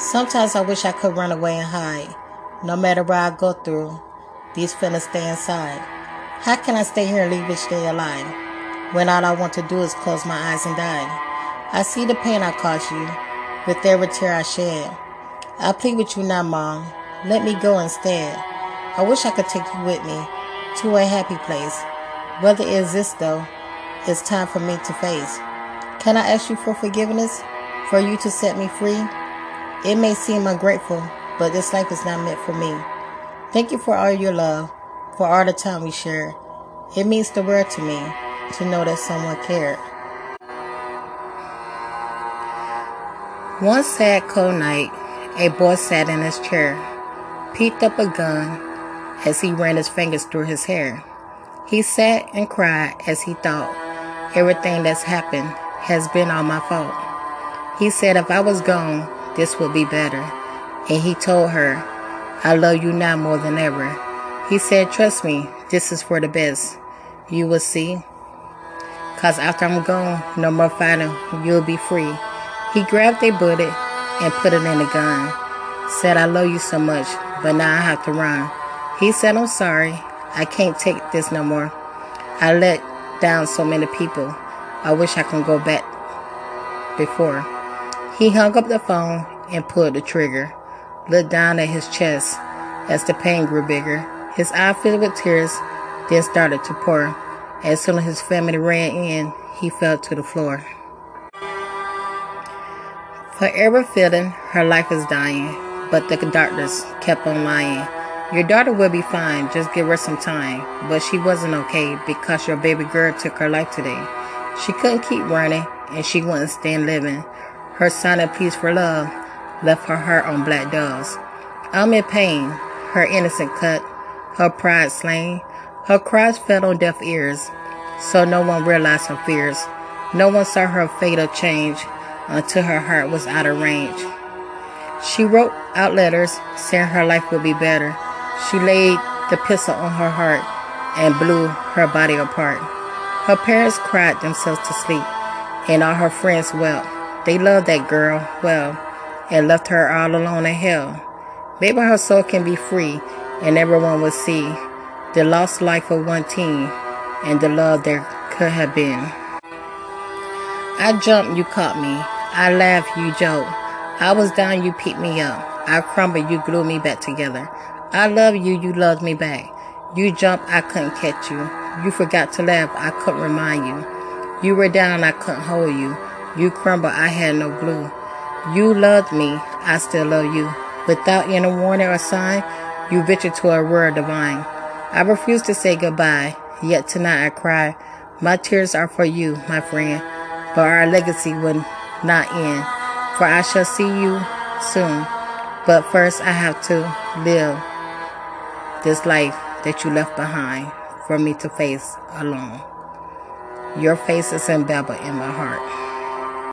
Sometimes I wish I could run away and hide. No matter where I go through, these feelings stay inside. How can I stay here and leave each day alive when all I want to do is close my eyes and die? I see the pain I caused you with every tear I shed. I plead with you now, Mom. Let me go instead. I wish I could take you with me to a happy place. Whether it exists, though, it's time for me to face. Can I ask you for forgiveness? For you to set me free? It may seem ungrateful, but this life is not meant for me. Thank you for all your love, for all the time we shared. It means the world to me to know that someone cared. One sad cold night, a boy sat in his chair, picked up a gun as he ran his fingers through his hair. He sat and cried as he thought, everything that's happened has been all my fault. He said if I was gone, this would be better. And he told her, I love you now more than ever. He said, Trust me, this is for the best. You will see. Cause after I'm gone, no more fighting, you'll be free. He grabbed a bullet and put it in the gun. Said, I love you so much, but now I have to run. He said, I'm sorry. I can't take this no more. I let down so many people. I wish I could go back before. He hung up the phone and pulled the trigger, looked down at his chest as the pain grew bigger. His eye filled with tears, then started to pour. As soon as his family ran in, he fell to the floor. Forever feeling her life is dying, but the doctors kept on lying. Your daughter will be fine, just give her some time. But she wasn't okay because your baby girl took her life today. She couldn't keep running and she wouldn't stand living. Her sign of peace for love left her heart on black doves. I'm in pain, her innocent cut, her pride slain. Her cries fell on deaf ears, so no one realized her fears. No one saw her fatal change until her heart was out of range. She wrote out letters saying her life would be better. She laid the pistol on her heart and blew her body apart. Her parents cried themselves to sleep, and all her friends wept. They loved that girl well and left her all alone in hell. Maybe her soul can be free and everyone will see the lost life of one teen and the love there could have been. I jumped, you caught me. I laughed, you joked. I was down, you picked me up. I crumbled, you glued me back together. I love you, you loved me back. You jumped, I couldn't catch you. You forgot to laugh, I couldn't remind you. You were down, I couldn't hold you. You crumble, I had no glue. You loved me, I still love you. Without any warning or sign, you ventured to a world divine. I refuse to say goodbye, yet tonight I cry. My tears are for you, my friend, but our legacy will not end, for I shall see you soon. But first I have to live this life that you left behind for me to face alone. Your face is embedded in my heart.